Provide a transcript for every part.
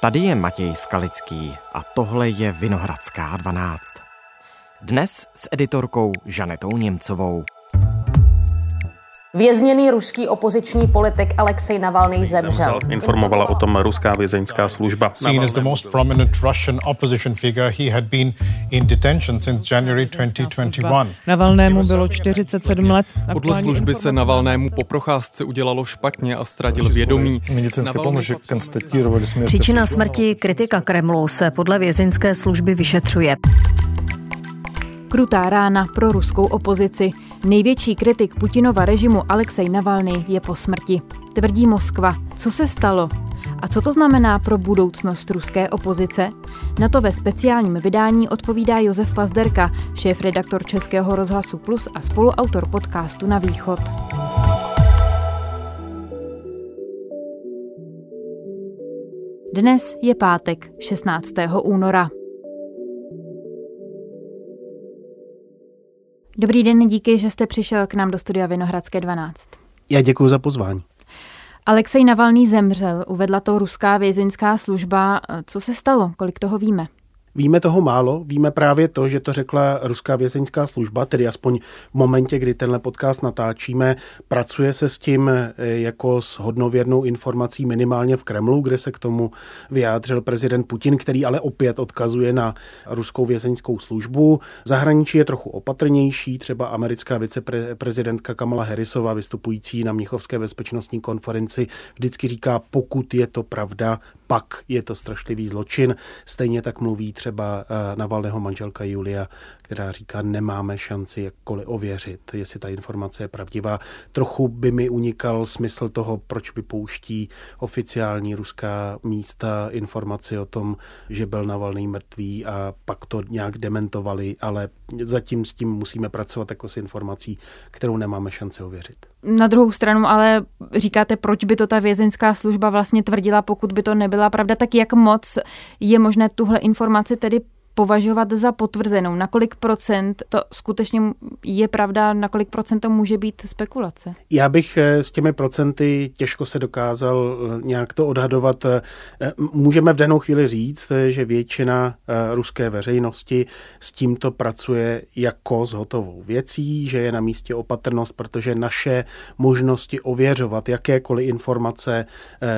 Tady je Matěj Skalický a tohle je Vinohradská 12. Dnes s editorkou Žanetou Němcovou. Vězněný ruský opoziční politik Alexej Navalny zemřel. Informovala o tom ruská vězeňská služba. Navalnému bylo 47 let. Podle služby se Navalnému po procházce udělalo špatně a ztratil vědomí. Příčina smrti kritika Kremlu se podle vězeňské služby vyšetřuje. Krutá rána pro ruskou opozici. Největší kritik Putinova režimu Alexej Navalny je po smrti. Tvrdí Moskva. Co se stalo? A co to znamená pro budoucnost ruské opozice? Na to ve speciálním vydání odpovídá Josef Pazderka, šéf-redaktor Českého rozhlasu Plus a spoluautor podcastu Na východ. Dnes je pátek, 16. února. Dobrý den, díky, že jste přišel k nám do studia Vinohradské 12. Já děkuji za pozvání. Alexej Navalný zemřel, uvedla to ruská vězeňská služba. Co se stalo? Kolik toho víme? Víme toho málo, víme právě to, že to řekla ruská vězeňská služba, tedy aspoň v momentě, kdy tenhle podcast natáčíme, pracuje se s tím eh, jako s hodnověrnou informací minimálně v Kremlu, kde se k tomu vyjádřil prezident Putin, který ale opět odkazuje na ruskou vězeňskou službu. Zahraničí je trochu opatrnější, třeba americká viceprezidentka Kamala Harrisová, vystupující na Mnichovské bezpečnostní konferenci, vždycky říká, pokud je to pravda, pak je to strašlivý zločin. Stejně tak mluví třeba eh, Navalného manželka Julia, která říká, nemáme šanci jakkoliv ověřit, jestli ta informace je pravdivá. Trochu by mi unikal smysl toho, proč vypouští oficiální ruská místa informaci o tom, že byl Navalný mrtvý a pak to nějak dementovali, ale zatím s tím musíme pracovat jako s informací, kterou nemáme šanci ověřit. Na druhou stranu ale říkáte, proč by to ta vězeňská služba vlastně tvrdila, pokud by to nebyla pravda, tak jak moc je možné tuhle informaci tedy považovat za potvrzenou? Na kolik procent to skutečně je pravda, na kolik procent to může být spekulace? Já bych eh, s těmi procenty těžko se dokázal eh, nějak to odhadovat. Eh, můžeme v danou chvíli říct, že většina ruské veřejnosti s tímto pracuje jako s hotovou věcí, že je na místě opatrnost, protože naše možnosti ověřovat jakékoliv informace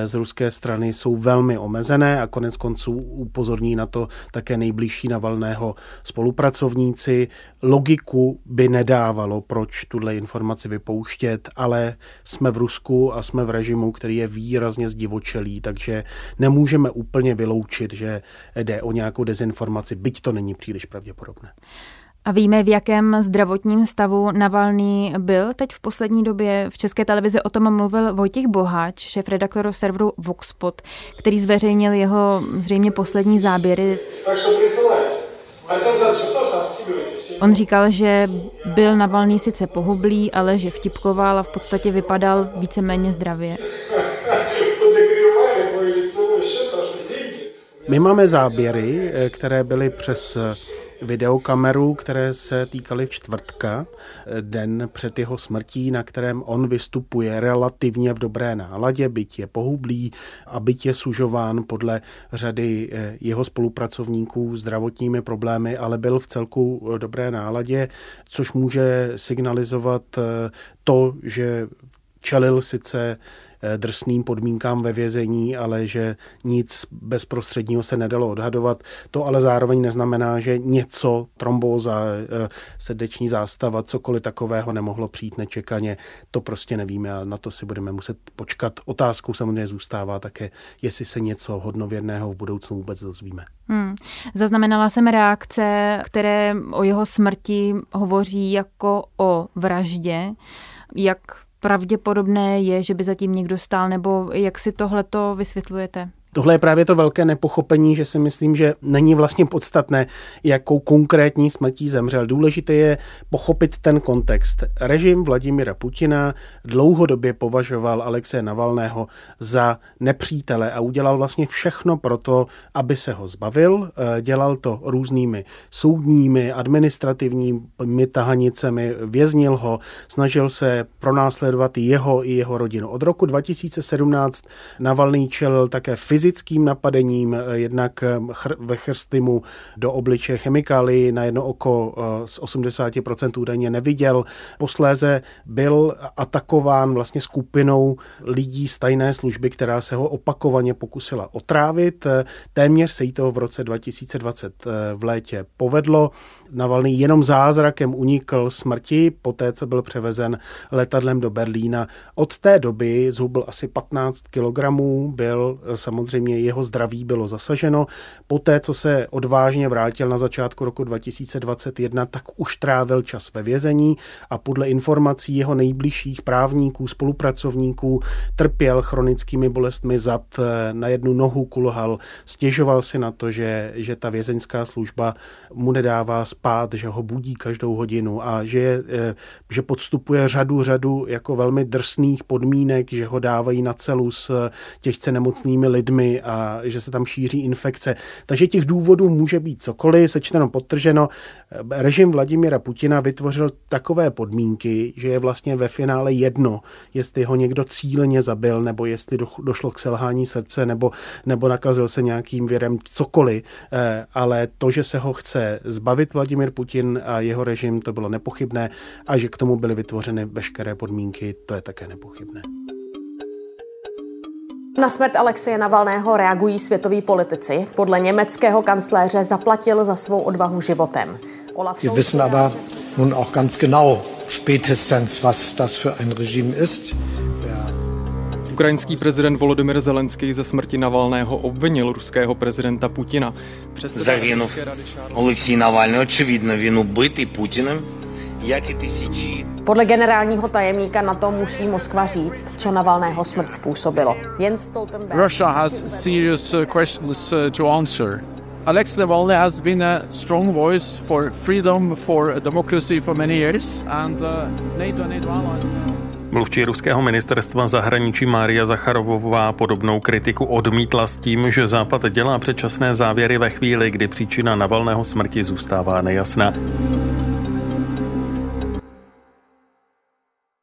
z ruské strany jsou velmi omezené a konec konců upozorní na to také nejbližší Navalného spolupracovníci. Logiku by nedávalo, proč tuhle informaci vypouštět, ale jsme v Rusku a jsme v režimu, který je výrazně zdivočelý, takže nemůžeme úplně vyloučit, že jde o nějakou dezinformaci, byť to není příliš pravděpodobné. A víme, v jakém zdravotním stavu Navalný byl teď v poslední době. V České televizi o tom mluvil Vojtěch Boháč, šéf redaktor serveru Voxpot, který zveřejnil jeho zřejmě poslední záběry. On říkal, že byl Navalný sice pohublý, ale že vtipkoval a v podstatě vypadal víceméně zdravě. My máme záběry, eh, které byly přes videokameru, které se týkaly v čtvrtka, den před jeho smrtí, na kterém on vystupuje relativně v dobré náladě, byť je pohublý a byť je sužován podle řady eh, jeho spolupracovníků zdravotními problémy, ale byl v celku dobré náladě, což může signalizovat eh, to, že čelil sice drsným podmínkám ve vězení, ale že nic bezprostředního se nedalo odhadovat. To ale zároveň neznamená, že něco, trombóza, eh, srdeční zástava, cokoliv takového nemohlo přijít nečekaně. To prostě nevíme a na to si budeme muset počkat. Otázkou samozřejmě zůstává také, jestli se něco hodnověrného v budoucnu vůbec dozvíme. Hmm. Zaznamenala jsem reakce, které o jeho smrti hovoří jako o vraždě. Jak pravděpodobné je, že by zatím někdo stál, nebo jak si tohleto vysvětlujete? Tohle je právě to velké nepochopení, že si myslím, že není vlastně podstatné, jakou konkrétní smrtí zemřel. Důležité je pochopit ten kontext. Režim Vladimira Putina dlouhodobě považoval Alexe Navalného za nepřítele a udělal vlastně všechno pro to, aby se ho zbavil. Eh, dělal to různými soudními, administrativními tahanicemi, věznil ho, snažil se pronásledovat jeho i jeho rodinu. Od roku 2017 Navalný čelil také fyzicky fyzickým napadením, jednak ve chrstimu do obliče chemikály, na jedno oko z 80% údajně neviděl. Posléze byl atakován vlastně skupinou lidí z tajné služby, která se ho opakovaně pokusila otrávit. Téměř se jí to v roce 2020 v létě povedlo. Navalný jenom zázrakem unikl smrti, poté co byl převezen letadlem do Berlína. Od té doby zhubl asi 15 kilogramů, byl samozřejmě jeho zdraví bylo zasaženo. Poté, co se odvážně vrátil na začátku roku 2021, tak už trávil čas ve vězení a podle informací jeho nejbližších právníků, spolupracovníků trpěl chronickými bolestmi zad, na jednu nohu kulhal, stěžoval si na to, že, že ta vězeňská služba mu nedává spát, že ho budí každou hodinu a že, eh, že podstupuje řadu, řadu jako velmi drsných podmínek, že ho dávají na celu s těžce nemocnými lidmi a že se tam šíří infekce. Takže těch důvodů může být cokoliv, sečteno potrženo. Režim Vladimira Putina vytvořil takové podmínky, že je vlastně ve finále jedno, jestli ho někdo cíleně zabil, nebo jestli došlo k selhání srdce, nebo, nebo nakazil se nějakým věrem, cokoliv. Eh, ale to, že se ho chce zbavit Vladimir Putin a jeho režim, to bylo nepochybné a že k tomu byly vytvořeny veškeré podmínky, to je také nepochybné. Na smrt Alexeje Navalného reagují světoví politici. Podle německého kancléře zaplatil za svou odvahu životem. Olaf Wir wissen aber nun auch ganz genau spätestens, was das für ein Regime ist. Ukrajinský prezident Volodymyr Zelenský ze smrti Navalného obvinil ruského prezidenta Putina. Загинув Олексій Навальний. Очевидно, він убитий Путіним, jak i tisící. Podle generálního tajemníka na to musí Moskva říct, co Navalného smrt způsobilo. Jens Stoltenberg... Russia has serious uh, questions uh, to answer. Alex Navalny has been a strong voice for freedom, for democracy for many years, and uh, NATO and NATO allies Mluvčí ruského ministerstva zahraničí Mária Zacharovová podobnou kritiku odmítla s tím, že Západ dělá předčasné závěry ve chvíli, kdy příčina Navalného smrti zůstává nejasná.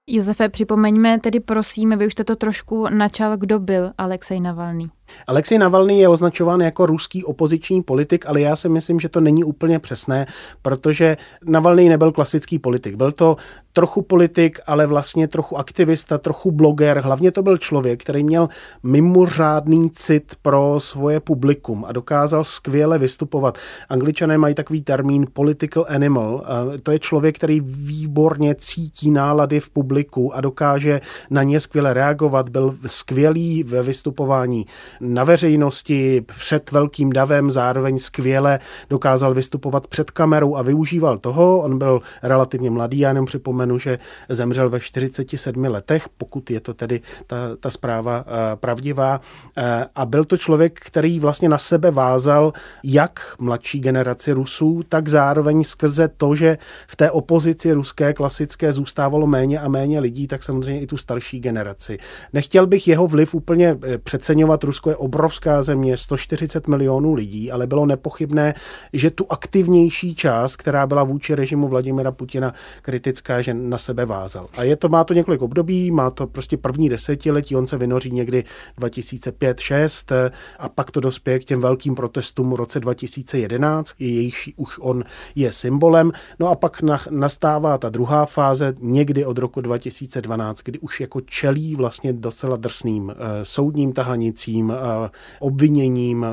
Josefe, připomeňme tedy prosím, vy už jste to trošku načal, kdo byl Alexej Navalný. Alexej Navalný je označován jako ruský opoziční politik, ale já si myslím, že to není úplně přesné, protože Navalný nebyl klasický politik. Byl to trochu politik, ale vlastně trochu aktivista, trochu bloger. Hlavně to byl člověk, který měl mimořádný cit pro svoje publikum a dokázal skvěle vystupovat. Angličané mají takový termín political animal. To je člověk, který výborně cítí nálady v publiku a dokáže na ně skvěle reagovat. Byl skvělý ve vystupování na veřejnosti před velkým davem, zároveň skvěle dokázal vystupovat před kamerou a využíval toho. On byl relativně mladý, já jenom připomenu, že zemřel ve 47 letech, pokud je to tedy ta, ta zpráva eh, pravdivá. Eh, a byl to člověk, který vlastně na sebe vázal jak mladší generaci Rusů, tak zároveň skrze to, že v té opozici ruské klasické zůstávalo méně a méně lidí, tak samozřejmě i tu starší generaci. Nechtěl bych jeho vliv úplně eh, přeceňovat. Rusko Rusko je obrovská země, 140 milionů lidí, ale bylo nepochybné, že tu aktivnější část, která byla vůči režimu Vladimira Putina kritická, že na sebe vázal. A je to, má to několik období, má to prostě první desetiletí, on se vynoří někdy 2005-6 a pak to dospěje k těm velkým protestům v roce 2011, jejíž už on je symbolem. No a pak na, nastává ta druhá fáze někdy od roku 2012, kdy už jako čelí vlastně docela drsným eh, soudním tahanicím, obviněním,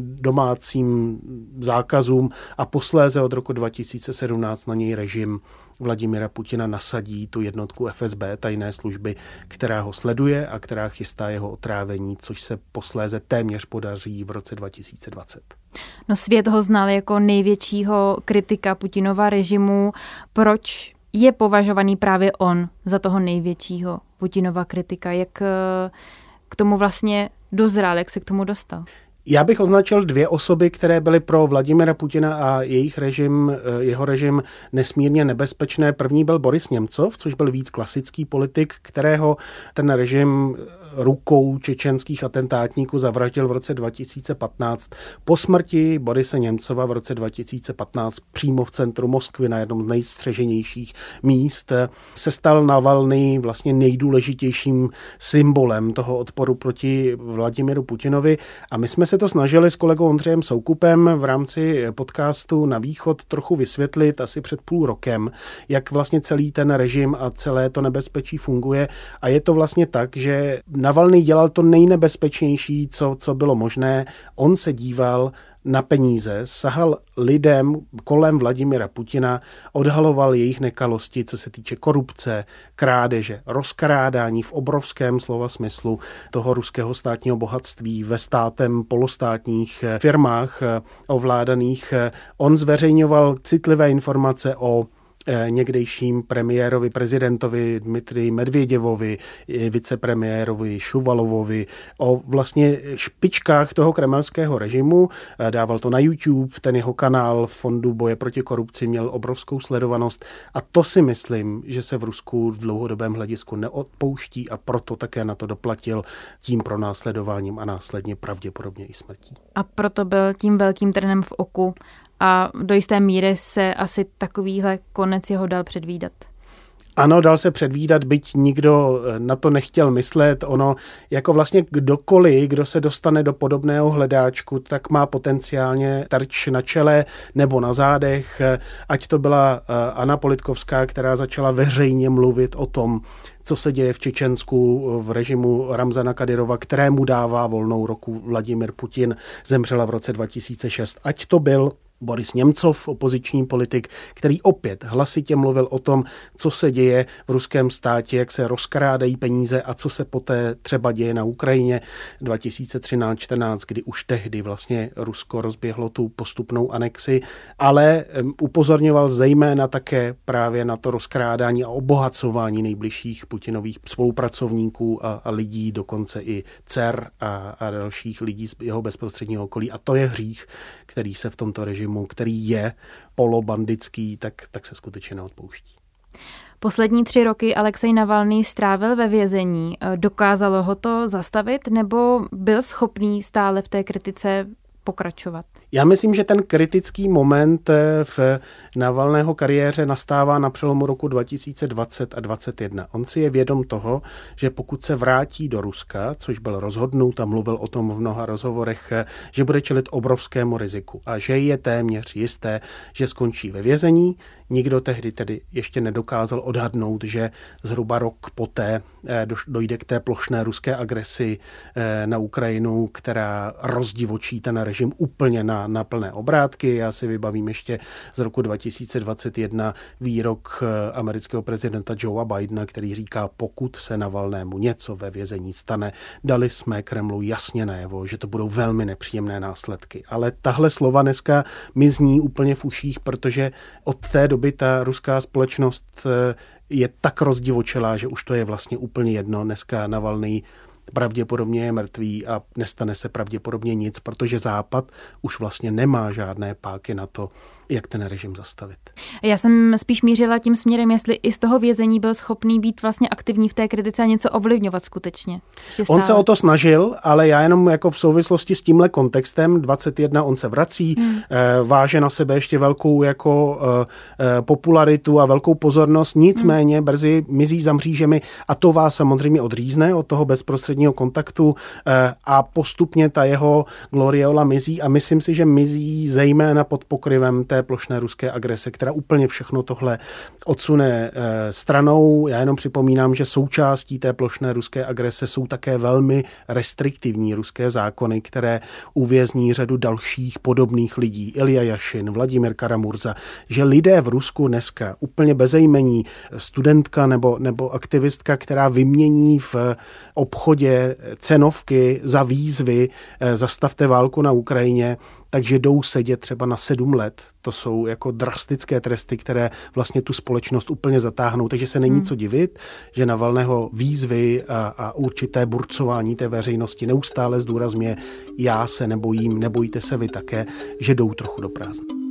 domácím zákazům a posléze od roku 2017 na něj režim Vladimira Putina nasadí tu jednotku FSB, tajné služby, která ho sleduje a která chystá jeho otrávení, což se posléze téměř podaří v roce 2020. No svět ho znal jako největšího kritika Putinova režimu. Proč je považovaný právě on za toho největšího Putinova kritika? Jak k tomu vlastně dozrál, jak se k tomu dostal? Já bych označil dvě osoby, které byly pro Vladimira Putina a jejich režim, eh, jeho režim nesmírně nebezpečné. První byl Boris Němcov, což byl víc klasický politik, kterého ten režim rukou čečenských atentátníků zavraždil v roce 2015. Po smrti Borise Němcova v roce 2015 přímo v centru Moskvy na jednom z nejstřeženějších míst se stal Navalny vlastně nejdůležitějším symbolem toho odporu proti Vladimiru Putinovi. A my jsme se to snažili s kolegou Ondřejem Soukupem v rámci podcastu Na východ trochu vysvětlit asi před půl rokem, jak vlastně celý ten režim a celé to nebezpečí funguje. A je to vlastně tak, že Navalny dělal to nejnebezpečnější, co, co bylo možné. On se díval na peníze, sahal lidem kolem Vladimira Putina, odhaloval jejich nekalosti, co se týče korupce, krádeže, rozkrádání v obrovském slova smyslu toho ruského státního bohatství ve státem polostátních firmách ovládaných. On zveřejňoval citlivé informace o Eh, někdejším premiérovi, prezidentovi Dmitry Medvěděvovi, vicepremiérovi Šuvalovovi, o vlastně špičkách toho kremelského režimu. Eh, dával to na YouTube, ten jeho kanál Fondu boje proti korupci měl obrovskou sledovanost a to si myslím, že se v Rusku v dlouhodobém hledisku neodpouští a proto také na to doplatil tím pronásledováním a následně pravděpodobně i smrtí. A proto byl tím velkým trnem v oku a do jisté míry se asi takovýhle konec jeho dal předvídat. Ano, dal se předvídat, byť nikdo eh, na to nechtěl myslet. Ono, jako vlastně kdokoliv, kdo se dostane do podobného hledáčku, tak má potenciálně tarč na čele nebo na zádech. Eh, ať to byla eh, Anna Politkovská, která začala veřejně mluvit o tom, co se děje v Čečensku v režimu Ramzana Kadyrova, kterému dává volnou roku Vladimir Putin, zemřela v roce 2006. Ať to byl Boris Němcov, opoziční politik, který opět hlasitě mluvil o tom, co se děje v ruském státě, jak se rozkrádají peníze a co se poté třeba děje na Ukrajině 2013-14, kdy už tehdy vlastně Rusko rozběhlo tu postupnou anexi, ale upozorňoval zejména také právě na to rozkrádání a obohacování nejbližších Putinových spolupracovníků a, a lidí, dokonce i dcer a, a dalších lidí z jeho bezprostředního okolí. A to je hřích, který se v tomto režimu režimu, který je polobandický, tak, tak se skutečně neodpouští. Poslední tři roky Alexej Navalný strávil ve vězení. Dokázalo ho to zastavit nebo byl schopný stále v té kritice pokračovat? Já myslím, že ten kritický moment eh, v Navalného kariéře nastává na přelomu roku 2020 a 2021. On si je vědom toho, že pokud se vrátí do Ruska, což byl rozhodnut a mluvil o tom v mnoha rozhovorech, eh, že bude čelit obrovskému riziku a že je téměř jisté, že skončí ve vězení, Nikdo tehdy tedy ještě nedokázal odhadnout, že zhruba rok poté eh, dojde k té plošné ruské agresi na Ukrajinu, která rozdivočí ten režim úplně na, na plné obrátky. Já si vybavím ještě z roku 2021 výrok eh, amerického prezidenta Joea Bidena, který říká, pokud se na Valnému něco ve vězení stane, dali jsme Kremlu jasně najevo, že to budou velmi nepříjemné následky. Ale tahle slova dneska mi zní úplně v uších, protože od té doby ta ruská společnost eh, je tak rozdivočelá, že už to je vlastně úplně jedno. Dneska Navalný pravděpodobně je mrtvý a nestane se pravděpodobně nic, protože Západ už vlastně nemá žádné páky na to, jak ten režim zastavit. Já jsem spíš mířila tím směrem, jestli i z toho vězení byl schopný být vlastně aktivní v té kritice a něco ovlivňovat skutečně. On se o to snažil, ale já jenom jako v souvislosti s tímhle kontextem 21 on se vrací, hmm. Eh, váže na sebe ještě velkou jako eh, eh, popularitu a velkou pozornost, nicméně hmm. brzy mizí za mřížemi a to vás samozřejmě odřízne od toho bezprostředního kontaktu a postupně ta jeho gloriola mizí a myslím si, že mizí zejména pod pokryvem té té plošné ruské agrese, která úplně všechno tohle odsune eh, stranou. Já jenom připomínám, že součástí té plošné ruské agrese jsou také velmi restriktivní ruské zákony, které uvězní řadu dalších podobných lidí. Ilja Jašin, Vladimir Karamurza, že lidé v Rusku dneska úplně bezejmení studentka nebo, nebo aktivistka, která vymění v obchodě řadě cenovky za výzvy, eh, zastavte válku na Ukrajině, takže jdou sedět třeba na sedm let. To jsou jako drastické tresty, které vlastně tu společnost úplně zatáhnou. Takže se není hmm. co divit, že na valného výzvy a, a určité burcování té veřejnosti neustále zdůrazňuje, já se nebojím, nebojte se vy také, že jdou trochu do prázdna.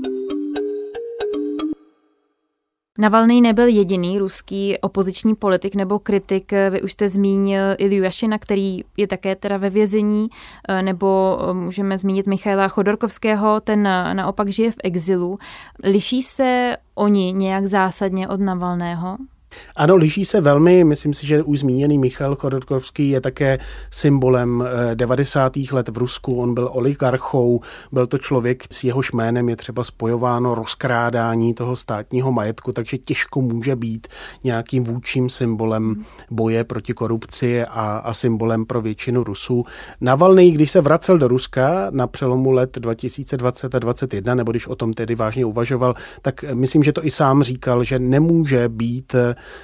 Navalný nebyl jediný ruský opoziční politik nebo kritik. Vy už jste zmínil Ilju Jašina, který je také teda ve vězení, nebo můžeme zmínit Michaila Chodorkovského, ten naopak žije v exilu. Liší se oni nějak zásadně od Navalného? Ano, liší se velmi. Myslím si, že už zmíněný Michal Chodorkovský je také symbolem 90. Eh, let v Rusku. On byl oligarchou, byl to člověk, s jehož jménem je třeba spojováno rozkrádání toho státního majetku, takže těžko může být nějakým vůčím symbolem boje proti korupci a, a symbolem pro většinu Rusů. Navalný, když se vracel do Ruska na přelomu let 2020 a 2021, nebo když o tom tedy vážně uvažoval, tak myslím, že to i sám říkal, že nemůže být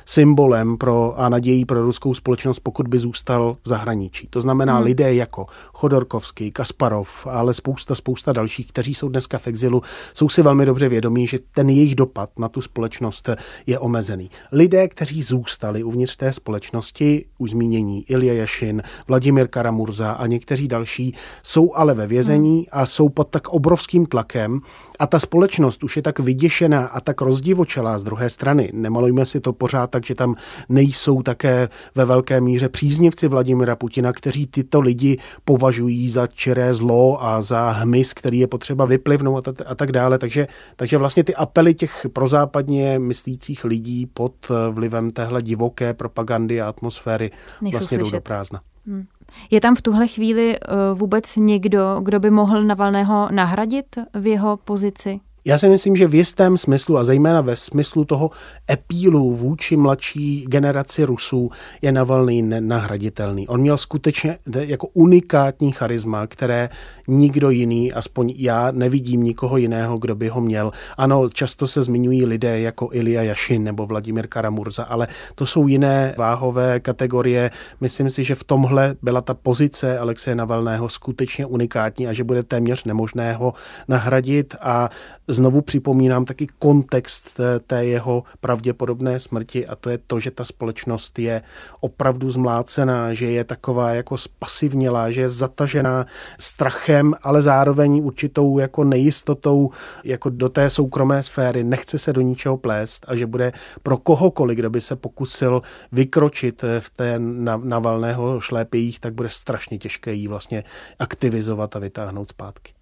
symbolem pro a nadějí pro ruskou společnost, pokud by zůstal v zahraničí. To znamená hmm. lidé jako Chodorkovský, Kasparov, ale spousta, spousta dalších, kteří jsou dneska v exilu, jsou si velmi dobře vědomí, že ten jejich dopad na tu společnost je omezený. Lidé, kteří zůstali uvnitř té společnosti, už zmínění Ilja Jašin, Vladimir Karamurza a někteří další, jsou ale ve vězení hmm. a jsou pod tak obrovským tlakem a ta společnost už je tak vyděšená a tak rozdivočelá z druhé strany. Nemalujme si to pořád tak, že tam nejsou také ve velké míře příznivci Vladimira Putina, kteří tyto lidi považují za čiré zlo a za hmyz, který je potřeba vyplivnout a, a tak dále. Takže, takže vlastně ty apely těch prozápadně myslících lidí pod vlivem téhle divoké propagandy a atmosféry Nejsou vlastně slyšet. jdou do prázdna. Hmm. Je tam v tuhle chvíli eh, vůbec někdo, kdo by mohl Navalného nahradit v jeho pozici? Já si myslím, že v jistém smyslu a zejména ve smyslu toho epílu vůči mladší generaci Rusů je Navalný nenahraditelný. On měl skutečně jako unikátní charisma, které nikdo jiný, aspoň já nevidím nikoho jiného, kdo by ho měl. Ano, často se zmiňují lidé jako Ilya Jašin nebo Vladimir Karamurza, ale to jsou jiné váhové kategorie. Myslím si, že v tomhle byla ta pozice Alexeje Navalného skutečně unikátní a že bude téměř nemožné ho nahradit a znovu připomínám taky kontext té, té jeho pravděpodobné smrti a to je to, že ta společnost je opravdu zmlácená, že je taková jako spasivnělá, že je zatažená strachem, ale zároveň určitou jako nejistotou jako do té soukromé sféry, nechce se do ničeho plést a že bude pro kohokoliv, kdo by se pokusil vykročit v té navalného šlépějích, tak bude strašně těžké jí vlastně aktivizovat a vytáhnout zpátky.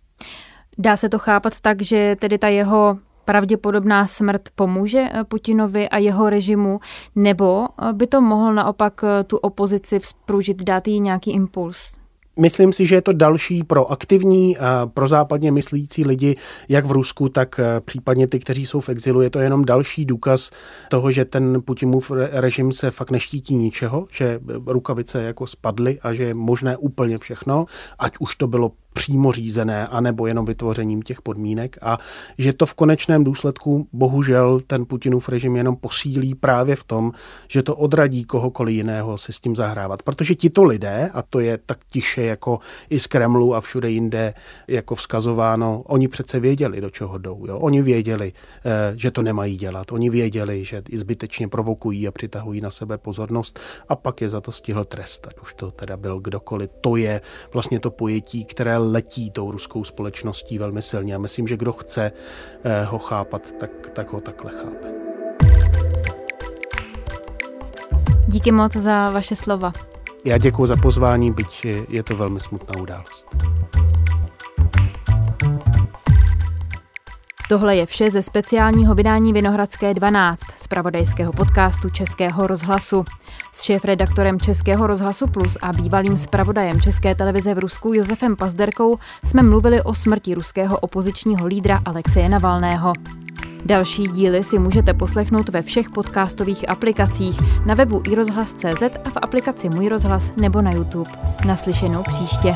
Dá se to chápat tak, že tedy ta jeho pravděpodobná smrt pomůže eh, Putinovi a jeho režimu, nebo eh, by to mohlo naopak eh, tu opozici vzpružit, dát jí nějaký impuls? Myslím si, že je to další pro aktivní a pro západně myslící lidi, jak v Rusku, tak případně ty, kteří jsou v exilu. Je to jenom další důkaz toho, že ten Putinův režim se fakt neštítí ničeho, že rukavice jako spadly a že je možné úplně všechno, ať už to bylo přímo řízené, anebo jenom vytvořením těch podmínek a že to v konečném důsledku bohužel ten Putinův režim jenom posílí právě v tom, že to odradí kohokoliv jiného si s tím zahrávat. Protože tito lidé, a to je tak tiše jako i z Kremlu a všude jinde jako vzkazováno, oni přece věděli, do čeho jdou. Jo? Oni věděli, eh, že to nemají dělat. Oni věděli, že i zbytečně provokují a přitahují na sebe pozornost a pak je za to stihl trest, ať už to teda byl kdokoliv. To je vlastně to pojetí, které letí tou ruskou společností velmi silně. A myslím, že kdo chce eh, ho chápat, tak, tak ho takhle chápe. Díky moc za vaše slova. Já děkuji za pozvání, byť je to velmi smutná událost. Tohle je vše ze speciálního vydání Vinohradské 12 z pravodajského podcastu Českého rozhlasu. S šéf-redaktorem Českého rozhlasu Plus a bývalým zpravodajem České televize v Rusku Josefem Pazderkou jsme mluvili o smrti ruského opozičního lídra Alexeje Navalného. Další díly si můžete poslechnout ve všech podcastových aplikacích, na webu iRozhlas.cz a v aplikaci Můj rozhlas nebo na YouTube. Naslyšenou příště.